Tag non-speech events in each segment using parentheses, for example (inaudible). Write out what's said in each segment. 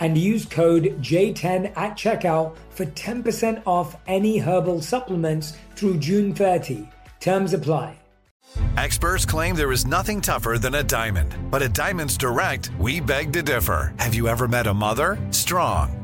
and use code J10 at checkout for 10% off any herbal supplements through June 30. Terms apply. Experts claim there is nothing tougher than a diamond, but at Diamonds Direct, we beg to differ. Have you ever met a mother? Strong,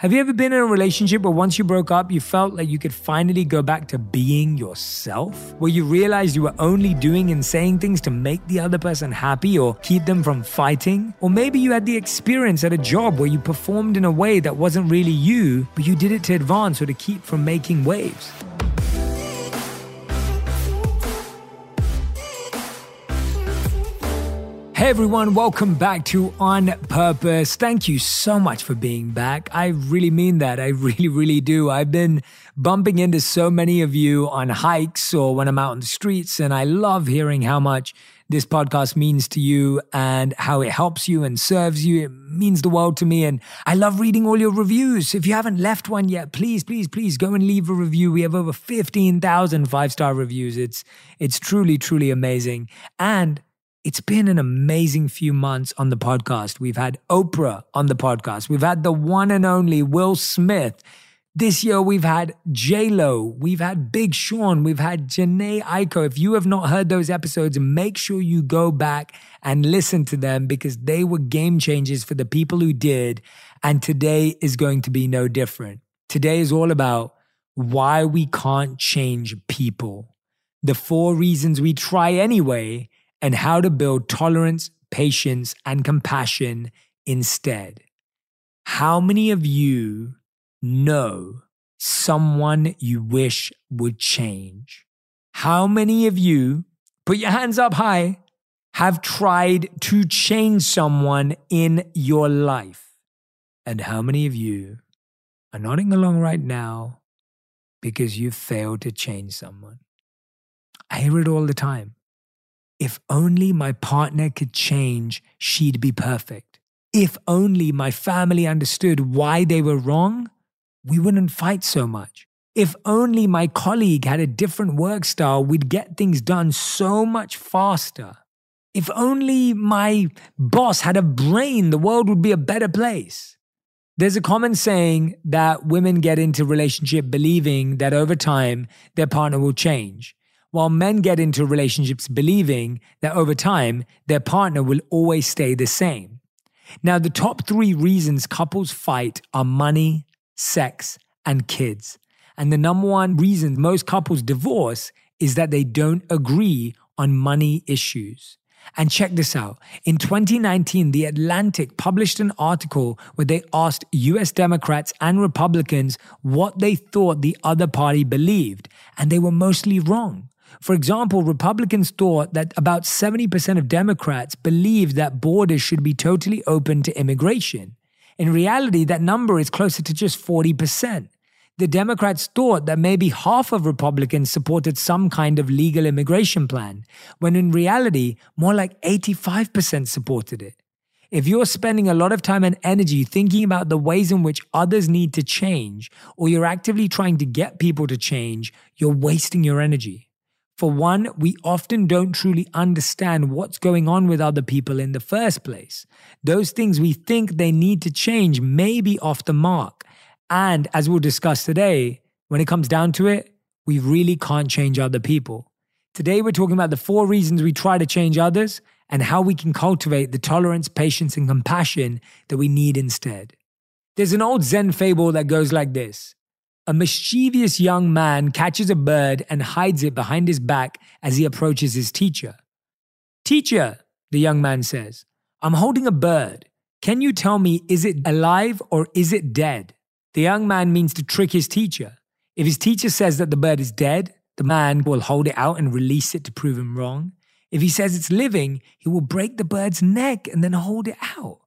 Have you ever been in a relationship where once you broke up, you felt like you could finally go back to being yourself? Where you realized you were only doing and saying things to make the other person happy or keep them from fighting? Or maybe you had the experience at a job where you performed in a way that wasn't really you, but you did it to advance or to keep from making waves. Hey everyone, welcome back to On Purpose. Thank you so much for being back. I really mean that. I (laughs) really, really do. I've been bumping into so many of you on hikes or when I'm out in the streets, and I love hearing how much this podcast means to you and how it helps you and serves you. It means the world to me. And I love reading all your reviews. If you haven't left one yet, please, please, please go and leave a review. We have over 15,000 five star reviews. It's, it's truly, truly amazing. And it's been an amazing few months on the podcast. We've had Oprah on the podcast. We've had the one and only Will Smith. This year we've had J Lo, we've had Big Sean, we've had Jhené Aiko. If you have not heard those episodes, make sure you go back and listen to them because they were game changers for the people who did. And today is going to be no different. Today is all about why we can't change people. The four reasons we try anyway and how to build tolerance, patience, and compassion instead. How many of you know someone you wish would change? How many of you, put your hands up high, have tried to change someone in your life? And how many of you are nodding along right now because you failed to change someone? I hear it all the time. If only my partner could change, she'd be perfect. If only my family understood why they were wrong, we wouldn't fight so much. If only my colleague had a different work style, we'd get things done so much faster. If only my boss had a brain, the world would be a better place. There's a common saying that women get into relationship believing that over time their partner will change while men get into relationships believing that over time their partner will always stay the same. Now, the top three reasons couples fight are money, sex, and kids. And the number one reason most couples divorce is that they don't agree on money issues. And check this out. In 2019, The Atlantic published an article where they asked US Democrats and Republicans what they thought the other party believed, and they were mostly wrong. For example, Republicans thought that about 70% of Democrats believed that borders should be totally open to immigration. In reality, that number is closer to just 40%. the Democrats thought that maybe half of Republicans supported some kind of legal immigration plan, when in reality, more like 85% supported it. If you're spending a lot of time and energy thinking about the ways in which others need to change, or you're actively trying to get people to change, you're wasting your energy. For one, we often don't truly understand what's going on with other people in the first place. Those things we think they need to change may be off the mark. And as we'll discuss today, when it comes down to it, we really can't change other people. Today, we're talking about the four reasons we try to change others and how we can cultivate the tolerance, patience, and compassion that we need instead. There's an old Zen fable that goes like this A mischievous young man catches a bird and hides it behind his back as he approaches his teacher. Teacher, the young man says, I'm holding a bird. Can you tell me, is it alive or is it dead? The young man means to trick his teacher. If his teacher says that the bird is dead, the man will hold it out and release it to prove him wrong. If he says it's living, he will break the bird's neck and then hold it out.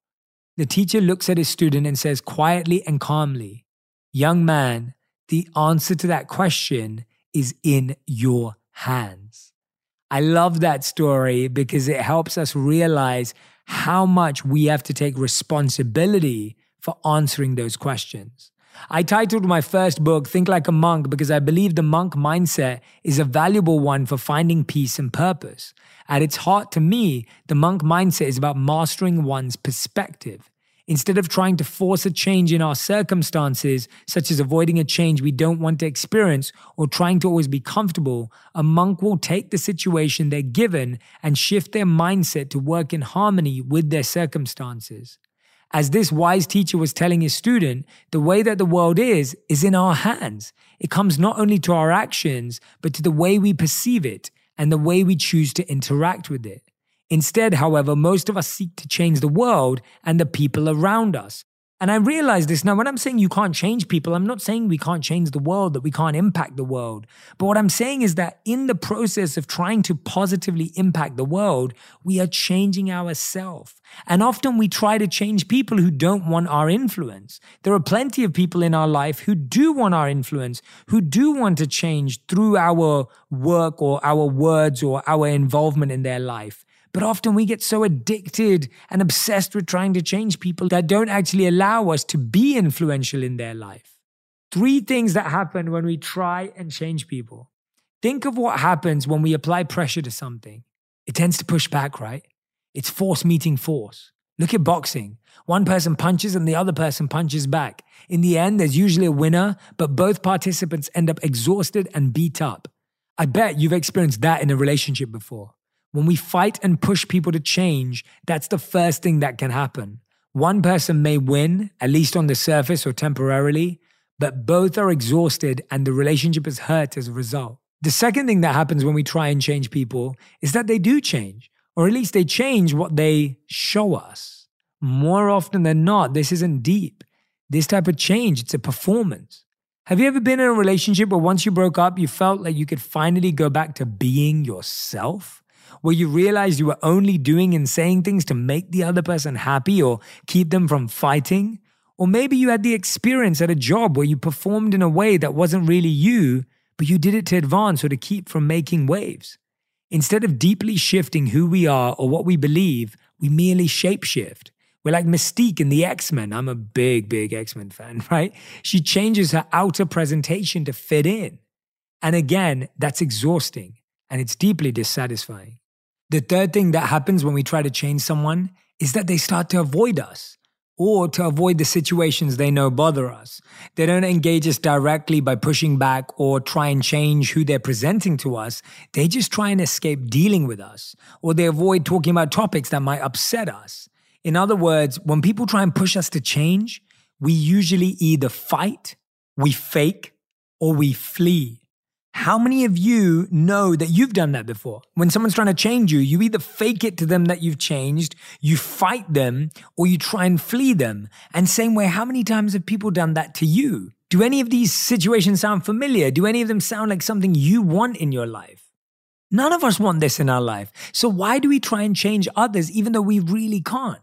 The teacher looks at his student and says quietly and calmly, Young man, the answer to that question is in your hands. I love that story because it helps us realize how much we have to take responsibility for answering those questions. I titled my first book Think Like a Monk because I believe the monk mindset is a valuable one for finding peace and purpose. At its heart, to me, the monk mindset is about mastering one's perspective. Instead of trying to force a change in our circumstances, such as avoiding a change we don't want to experience or trying to always be comfortable, a monk will take the situation they're given and shift their mindset to work in harmony with their circumstances. As this wise teacher was telling his student, the way that the world is, is in our hands. It comes not only to our actions, but to the way we perceive it and the way we choose to interact with it. Instead, however, most of us seek to change the world and the people around us. And I realize this now when I'm saying you can't change people, I'm not saying we can't change the world, that we can't impact the world. But what I'm saying is that in the process of trying to positively impact the world, we are changing ourselves. And often we try to change people who don't want our influence. There are plenty of people in our life who do want our influence, who do want to change through our work or our words or our involvement in their life. But often we get so addicted and obsessed with trying to change people that don't actually allow us to be influential in their life. Three things that happen when we try and change people. Think of what happens when we apply pressure to something. It tends to push back, right? It's force meeting force. Look at boxing. One person punches and the other person punches back. In the end, there's usually a winner, but both participants end up exhausted and beat up. I bet you've experienced that in a relationship before. When we fight and push people to change, that's the first thing that can happen. One person may win, at least on the surface or temporarily, but both are exhausted and the relationship is hurt as a result. The second thing that happens when we try and change people is that they do change, or at least they change what they show us. More often than not, this isn't deep. This type of change, it's a performance. Have you ever been in a relationship where once you broke up, you felt like you could finally go back to being yourself? Where you realized you were only doing and saying things to make the other person happy or keep them from fighting? Or maybe you had the experience at a job where you performed in a way that wasn't really you, but you did it to advance or to keep from making waves. Instead of deeply shifting who we are or what we believe, we merely shapeshift. We're like Mystique in the X Men. I'm a big, big X Men fan, (laughs) right? She changes her outer presentation to fit in. And again, that's exhausting and it's deeply dissatisfying. The third thing that happens when we try to change someone is that they start to avoid us or to avoid the situations they know bother us. They don't engage us directly by pushing back or try and change who they're presenting to us. They just try and escape dealing with us or they avoid talking about topics that might upset us. In other words, when people try and push us to change, we usually either fight, we fake, or we flee. How many of you know that you've done that before? When someone's trying to change you, you either fake it to them that you've changed, you fight them, or you try and flee them. And same way, how many times have people done that to you? Do any of these situations sound familiar? Do any of them sound like something you want in your life? None of us want this in our life. So why do we try and change others even though we really can't?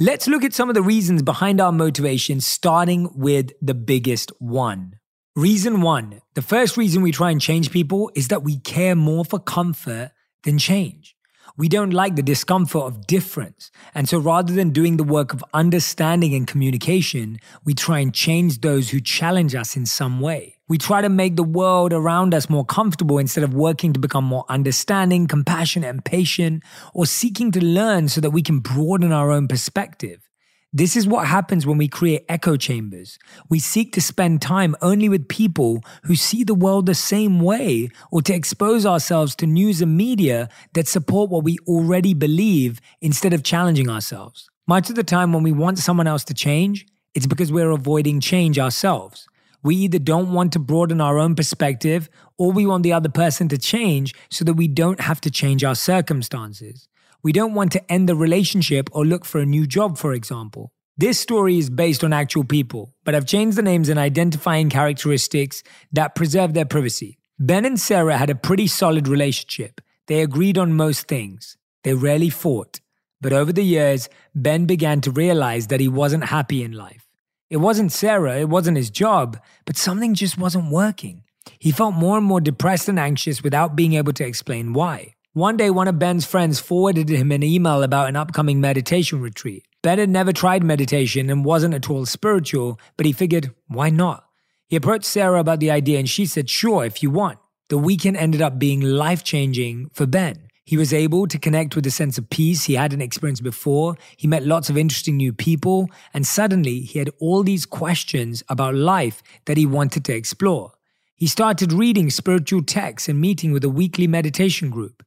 Let's look at some of the reasons behind our motivation, starting with the biggest one Reason one the first reason we try and change people is that we care more for comfort than change. We don't like the discomfort of difference. And so rather than doing the work of understanding and communication, we try and change those who challenge us in some way. We try to make the world around us more comfortable instead of working to become more understanding, compassionate, and patient, or seeking to learn so that we can broaden our own perspective. This is what happens when we create echo chambers. We seek to spend time only with people who see the world the same way or to expose ourselves to news and media that support what we already believe instead of challenging ourselves. Much of the time, when we want someone else to change, it's because we're avoiding change ourselves. We either don't want to broaden our own perspective or we want the other person to change so that we don't have to change our circumstances. We don't want to end the relationship or look for a new job, for example. This story is based on actual people, but I've changed the names and identifying characteristics that preserve their privacy. Ben and Sarah had a pretty solid relationship. They agreed on most things. They rarely fought. But over the years, Ben began to realize that he wasn't happy in life. It wasn't Sarah, it wasn't his job, but something just wasn't working. He felt more and more depressed and anxious without being able to explain why. One day, one of Ben's friends forwarded him an email about an upcoming meditation retreat. Ben had never tried meditation and wasn't at all spiritual, but he figured, why not? He approached Sarah about the idea and she said, sure, if you want. The weekend ended up being life changing for Ben. He was able to connect with a sense of peace he hadn't experienced before. He met lots of interesting new people, and suddenly he had all these questions about life that he wanted to explore. He started reading spiritual texts and meeting with a weekly meditation group.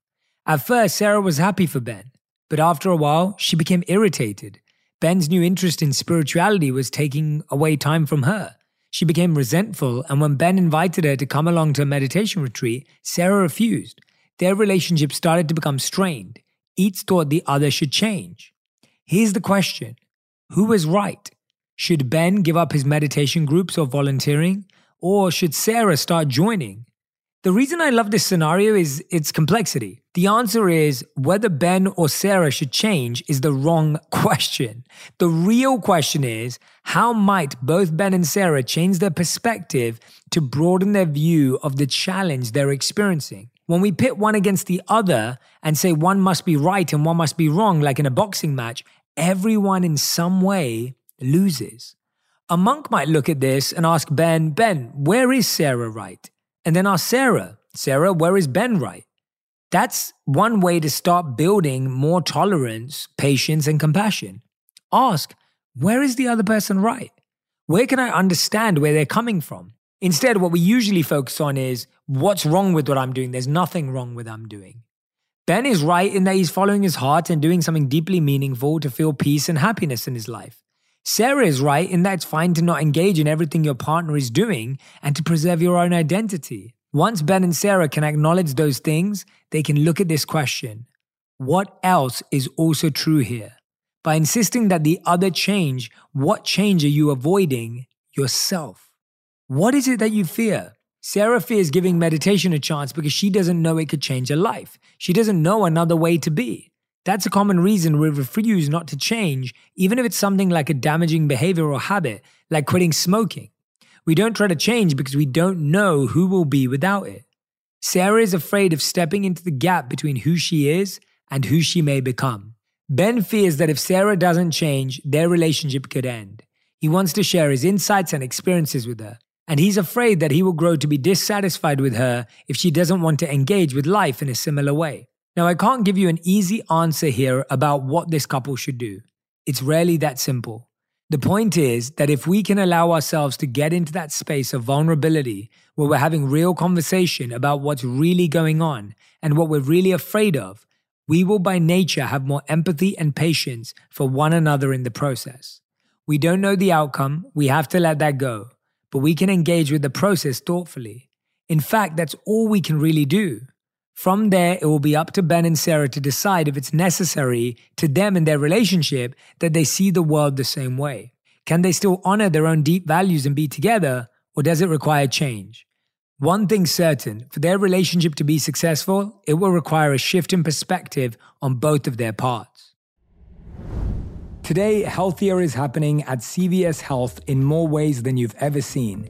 At first, Sarah was happy for Ben, but after a while, she became irritated. Ben's new interest in spirituality was taking away time from her. She became resentful, and when Ben invited her to come along to a meditation retreat, Sarah refused. Their relationship started to become strained. Each thought the other should change. Here's the question Who was right? Should Ben give up his meditation groups or volunteering? Or should Sarah start joining? The reason I love this scenario is its complexity. The answer is whether Ben or Sarah should change is the wrong (laughs) question. The real question is how might both Ben and Sarah change their perspective to broaden their view of the challenge they're experiencing? When we pit one against the other and say one must be right and one must be wrong, like in a boxing match, everyone in some way loses. A monk might look at this and ask Ben, Ben, where is Sarah right? And then ask Sarah, Sarah, where is Ben right? That's one way to start building more tolerance, patience, and compassion. Ask, where is the other person right? Where can I understand where they're coming from? Instead, what we usually focus on is what's wrong with what I'm doing? There's nothing wrong with what I'm doing. Ben is right in that he's following his heart and doing something deeply meaningful to feel peace and happiness in his life. Sarah is right in that it's fine to not engage in everything your partner is doing and to preserve your own identity. Once Ben and Sarah can acknowledge those things, they can look at this question What else is also true here? By insisting that the other change, what change are you avoiding? Yourself. What is it that you fear? Sarah fears giving meditation a chance because she doesn't know it could change her life. She doesn't know another way to be. That's a common reason we refuse not to change, even if it's something like a damaging behavior or habit, like quitting smoking. We don't try to change because we don't know who will be without it. Sarah is afraid of stepping into the gap between who she is and who she may become. Ben fears that if Sarah doesn't change, their relationship could end. He wants to share his insights and experiences with her, and he's afraid that he will grow to be dissatisfied with her if she doesn't want to engage with life in a similar way. Now, I can't give you an easy answer here about what this couple should do. It's rarely that simple. The point is that if we can allow ourselves to get into that space of vulnerability where we're having real conversation about what's really going on and what we're really afraid of, we will by nature have more empathy and patience for one another in the process. We don't know the outcome, we have to let that go, but we can engage with the process thoughtfully. In fact, that's all we can really do. From there, it will be up to Ben and Sarah to decide if it's necessary to them and their relationship that they see the world the same way. Can they still honor their own deep values and be together, or does it require change? One thing's certain for their relationship to be successful, it will require a shift in perspective on both of their parts. Today, healthier is happening at CVS Health in more ways than you've ever seen.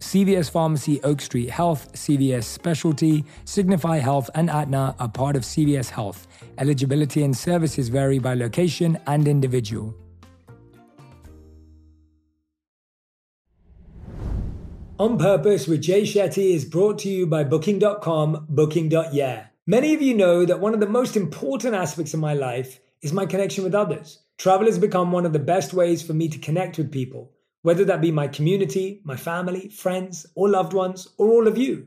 CVS Pharmacy, Oak Street Health, CVS Specialty, Signify Health, and Aetna are part of CVS Health. Eligibility and services vary by location and individual. On Purpose with Jay Shetty is brought to you by Booking.com, Booking.yeah. Many of you know that one of the most important aspects of my life is my connection with others. Travel has become one of the best ways for me to connect with people whether that be my community, my family, friends, or loved ones, or all of you.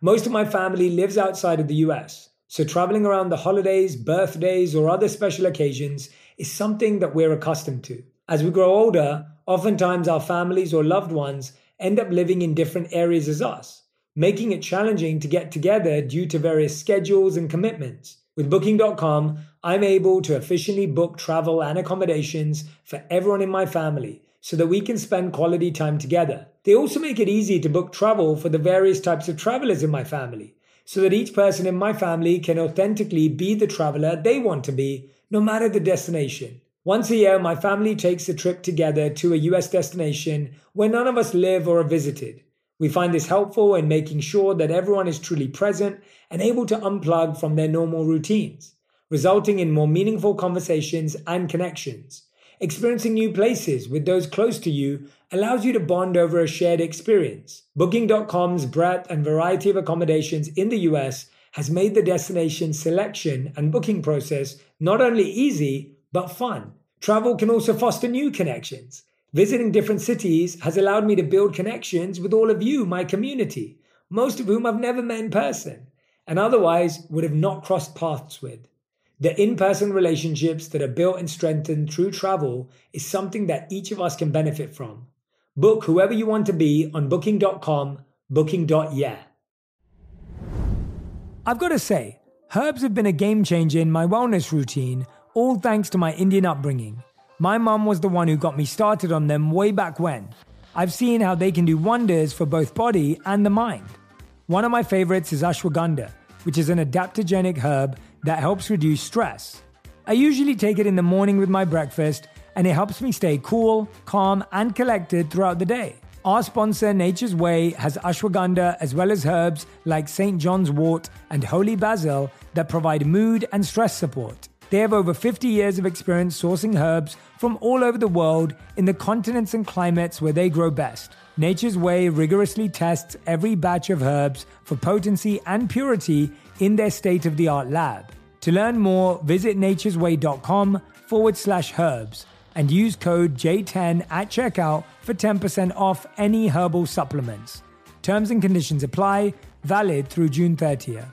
Most of my family lives outside of the US, so traveling around the holidays, birthdays, or other special occasions is something that we're accustomed to. As we grow older, oftentimes our families or loved ones end up living in different areas as us, making it challenging to get together due to various schedules and commitments. With Booking.com, I'm able to efficiently book travel and accommodations for everyone in my family so that we can spend quality time together. They also make it easy to book travel for the various types of travelers in my family, so that each person in my family can authentically be the traveler they want to be, no matter the destination. Once a year, my family takes a trip together to a US destination where none of us live or are visited. We find this helpful in making sure that everyone is truly present and able to unplug from their normal routines, resulting in more meaningful conversations and connections. Experiencing new places with those close to you allows you to bond over a shared experience. Booking.com's breadth and variety of accommodations in the US has made the destination selection and booking process not only easy, but fun. Travel can also foster new connections. Visiting different cities has allowed me to build connections with all of you, my community, most of whom I've never met in person and otherwise would have not crossed paths with. The in person relationships that are built and strengthened through travel is something that each of us can benefit from. Book whoever you want to be on booking.com, booking.yeah. I've got to say, herbs have been a game changer in my wellness routine, all thanks to my Indian upbringing. My mum was the one who got me started on them way back when. I've seen how they can do wonders for both body and the mind. One of my favorites is ashwagandha, which is an adaptogenic herb that helps reduce stress. I usually take it in the morning with my breakfast, and it helps me stay cool, calm, and collected throughout the day. Our sponsor, Nature's Way, has ashwagandha as well as herbs like St. John's wort and holy basil that provide mood and stress support. They have over 50 years of experience sourcing herbs from all over the world in the continents and climates where they grow best. Nature's Way rigorously tests every batch of herbs for potency and purity in their state of the art lab. To learn more, visit nature'sway.com forward slash herbs and use code J10 at checkout for 10% off any herbal supplements. Terms and conditions apply, valid through June 30th.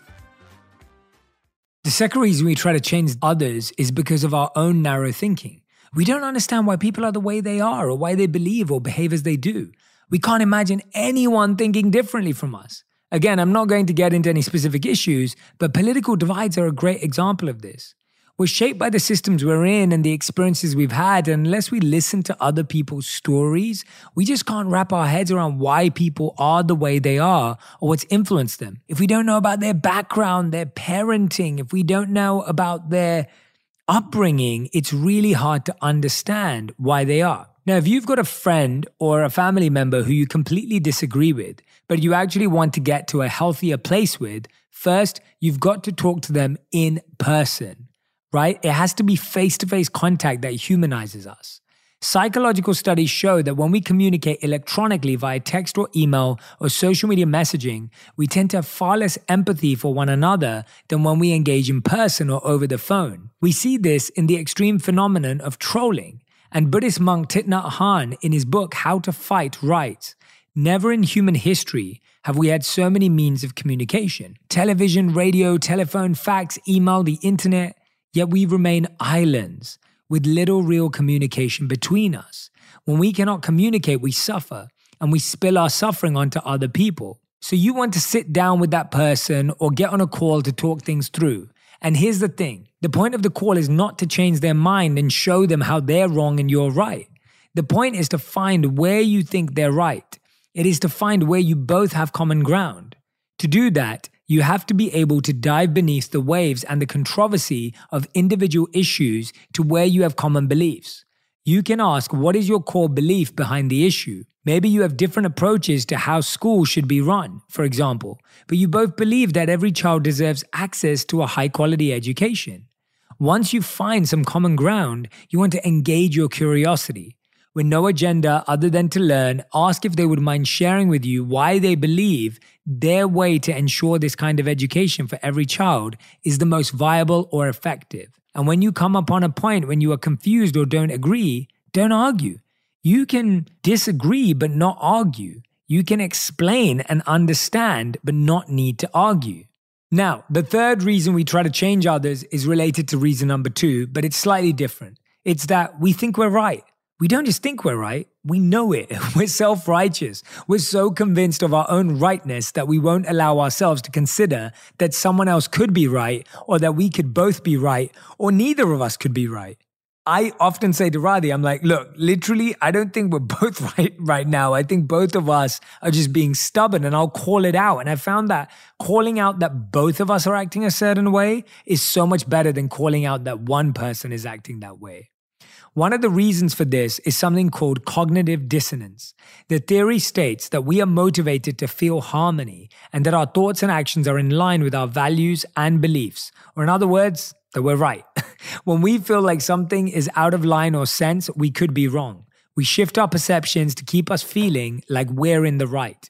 The second reason we try to change others is because of our own narrow thinking. We don't understand why people are the way they are or why they believe or behave as they do. We can't imagine anyone thinking differently from us. Again, I'm not going to get into any specific issues, but political divides are a great example of this. We're shaped by the systems we're in and the experiences we've had. And unless we listen to other people's stories, we just can't wrap our heads around why people are the way they are or what's influenced them. If we don't know about their background, their parenting, if we don't know about their upbringing, it's really hard to understand why they are. Now, if you've got a friend or a family member who you completely disagree with, but you actually want to get to a healthier place with, first, you've got to talk to them in person, right? It has to be face to face contact that humanizes us. Psychological studies show that when we communicate electronically via text or email or social media messaging, we tend to have far less empathy for one another than when we engage in person or over the phone. We see this in the extreme phenomenon of trolling. And Buddhist monk Thich Nhat Hanh, in his book How to Fight, writes Never in human history have we had so many means of communication television, radio, telephone, fax, email, the internet, yet we remain islands with little real communication between us. When we cannot communicate, we suffer. and we spill our suffering onto other people. So you want to sit down with that person or get on a call to talk things through. And here's the thing the point of the call is not to change their mind and show them how they're wrong and you're right. The point is to find where you think they're right. It is to find where you both have common ground. To do that, you have to be able to dive beneath the waves and the controversy of individual issues to where you have common beliefs. You can ask, what is your core belief behind the issue? Maybe you have different approaches to how school should be run, for example, but you both believe that every child deserves access to a high quality education. Once you find some common ground, you want to engage your curiosity. With no agenda other than to learn, ask if they would mind sharing with you why they believe their way to ensure this kind of education for every child is the most viable or effective. And when you come upon a point when you are confused or don't agree, don't argue. You can disagree but not argue. You can explain and understand but not need to argue. Now, the third reason we try to change others is related to reason number two, but it's slightly different. It's that we think we're right. We don't just think we're right, we know it. (laughs) We're self righteous. We're so convinced of our own rightness that we won't allow ourselves to consider that someone else could be right, or that we could both be right, or neither of us could be right. I often say to Radhi, I'm like, look, literally, I don't think we're (laughs) both right right now. I think both of us are just being stubborn and I'll call it out. And I found that calling out that both of us are acting a certain way is so much better than calling out that one person is acting that way. One of the reasons for this is something called cognitive dissonance. The theory states that we are motivated to feel harmony and that our thoughts and actions are in line with our values and beliefs. Or, in other words, that we're right. (laughs) when we feel like something is out of line or sense, we could be wrong. We shift our perceptions to keep us feeling like we're in the right.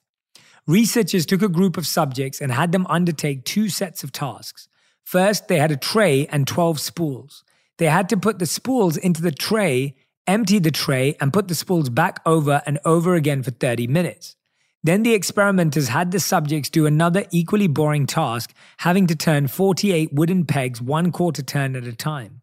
Researchers took a group of subjects and had them undertake two sets of tasks. First, they had a tray and 12 spools. They had to put the spools into the tray, empty the tray, and put the spools back over and over again for 30 minutes. Then the experimenters had the subjects do another equally boring task, having to turn 48 wooden pegs one quarter turn at a time.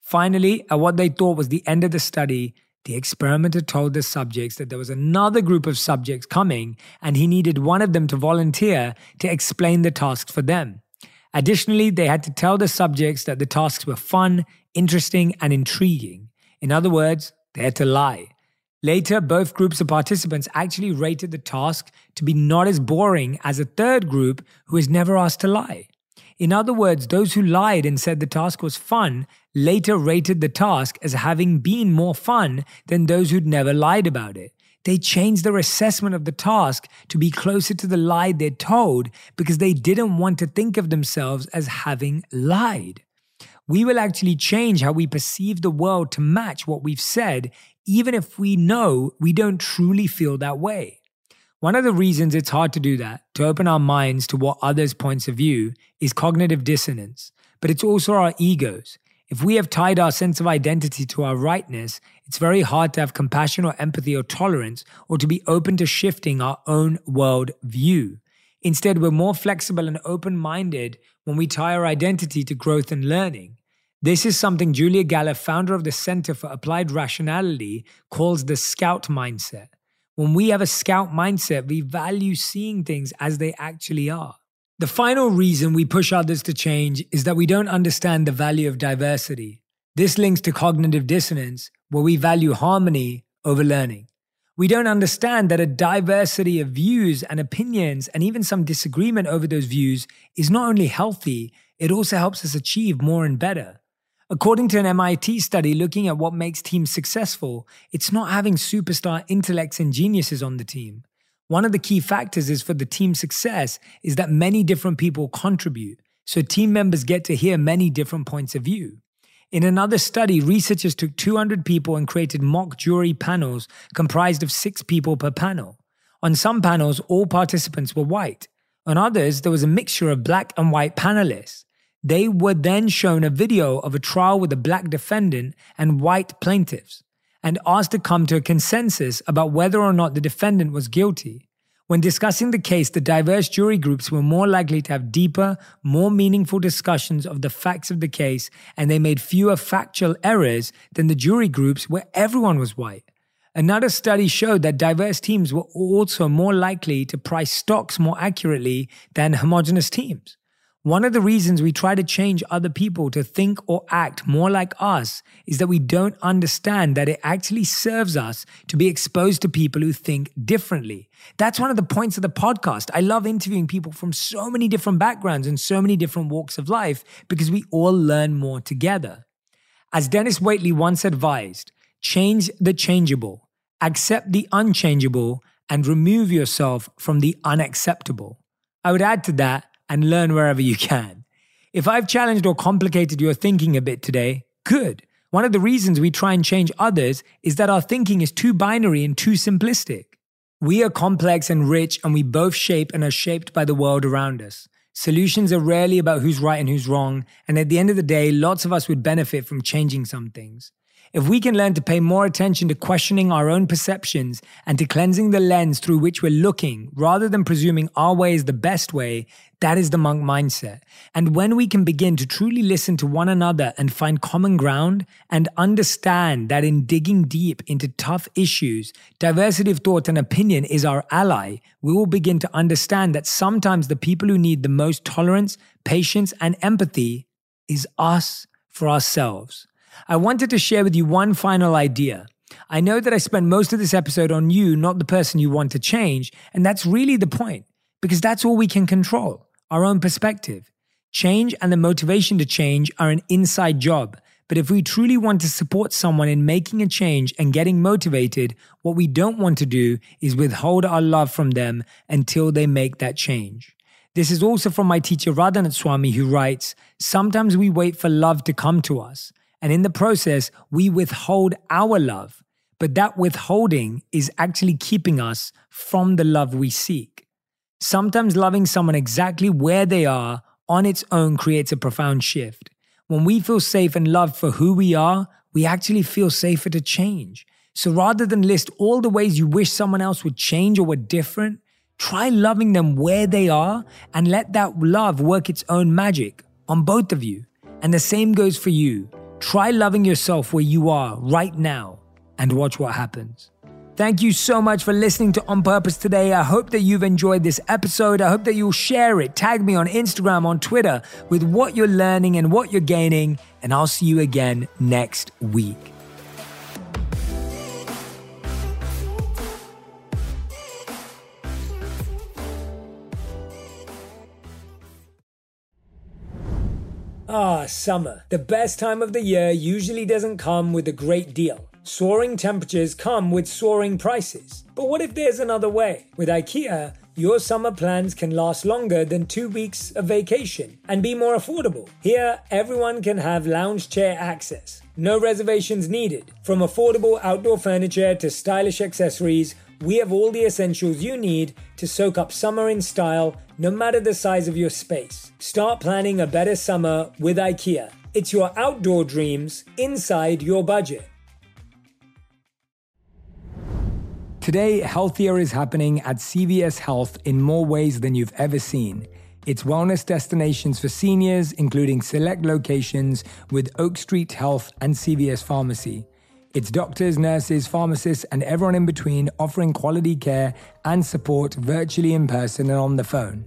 Finally, at what they thought was the end of the study, the experimenter told the subjects that there was another group of subjects coming and he needed one of them to volunteer to explain the tasks for them. Additionally, they had to tell the subjects that the tasks were fun, interesting, and intriguing. In other words, they had to lie. Later, both groups of participants actually rated the task to be not as boring as a third group who was never asked to lie. In other words, those who lied and said the task was fun later rated the task as having been more fun than those who'd never lied about it. They changed their assessment of the task to be closer to the lie they'd told because they didn't want to think of themselves as having lied. We will actually change how we perceive the world to match what we've said even if we know we don't truly feel that way. One of the reasons it's hard to do that, to open our minds to what others' points of view, is cognitive dissonance, but it's also our egos. If we have tied our sense of identity to our rightness, it's very hard to have compassion or empathy or tolerance or to be open to shifting our own world view. Instead, we're more flexible and open minded when we tie our identity to growth and learning. This is something Julia Galef, founder of the Center for Applied Rationality, calls the scout mindset. When we have a scout mindset, we value seeing things as they actually are. The final reason we push others to change is that we don't understand the value of diversity. This links to cognitive dissonance, where we value harmony over learning. We don't understand that a diversity of views and opinions, and even some disagreement over those views, is not only healthy, it also helps us achieve more and better. According to an MIT study looking at what makes teams successful, it's not having superstar intellects and geniuses on the team. One of the key factors is for the team's success is that many different people contribute, so team members get to hear many different points of view. In another study, researchers took 200 people and created mock jury panels comprised of six people per panel. On some panels, all participants were white. On others, there was a mixture of black and white panelists. They were then shown a video of a trial with a black defendant and white plaintiffs and asked to come to a consensus about whether or not the defendant was guilty. When discussing the case, the diverse jury groups were more likely to have deeper, more meaningful discussions of the facts of the case, and they made fewer factual errors than the jury groups where everyone was white. Another study showed that diverse teams were also more likely to price stocks more accurately than homogenous teams. One of the reasons we try to change other people to think or act more like us is that we don't understand that it actually serves us to be exposed to people who think differently. That's one of the points of the podcast. I love interviewing people from so many different backgrounds and so many different walks of life because we all learn more together. As Dennis Waitley once advised, change the changeable, accept the unchangeable, and remove yourself from the unacceptable. I would add to that, and learn wherever you can. If I've challenged or complicated your thinking a bit today, good. One of the reasons we try and change others is that our thinking is too binary and too simplistic. We are complex and rich, and we both shape and are shaped by the world around us. Solutions are rarely about who's right and who's wrong, and at the end of the day, lots of us would benefit from changing some things. If we can learn to pay more attention to questioning our own perceptions and to cleansing the lens through which we're looking, rather than presuming our way is the best way, that is the monk mindset. And when we can begin to truly listen to one another and find common ground and understand that in digging deep into tough issues, diversity of thought and opinion is our ally, we will begin to understand that sometimes the people who need the most tolerance, patience, and empathy is us for ourselves. I wanted to share with you one final idea. I know that I spent most of this episode on you, not the person you want to change, and that's really the point, because that's all we can control our own perspective. Change and the motivation to change are an inside job. But if we truly want to support someone in making a change and getting motivated, what we don't want to do is withhold our love from them until they make that change. This is also from my teacher Radhanath Swami, who writes Sometimes we wait for love to come to us. And in the process, we withhold our love. But that withholding is actually keeping us from the love we seek. Sometimes loving someone exactly where they are on its own creates a profound shift. When we feel safe and loved for who we are, we actually feel safer to change. So rather than list all the ways you wish someone else would change or were different, try loving them where they are and let that love work its own magic on both of you. And the same goes for you. Try loving yourself where you are right now and watch what happens. Thank you so much for listening to On Purpose today. I hope that you've enjoyed this episode. I hope that you'll share it, tag me on Instagram, on Twitter with what you're learning and what you're gaining. And I'll see you again next week. Ah, summer. The best time of the year usually doesn't come with a great deal. Soaring temperatures come with soaring prices. But what if there's another way? With IKEA, your summer plans can last longer than two weeks of vacation and be more affordable. Here, everyone can have lounge chair access. No reservations needed. From affordable outdoor furniture to stylish accessories, we have all the essentials you need to soak up summer in style, no matter the size of your space. Start planning a better summer with IKEA. It's your outdoor dreams inside your budget. Today, healthier is happening at CVS Health in more ways than you've ever seen. It's wellness destinations for seniors, including select locations with Oak Street Health and CVS Pharmacy. It's doctors, nurses, pharmacists, and everyone in between offering quality care and support virtually in person and on the phone.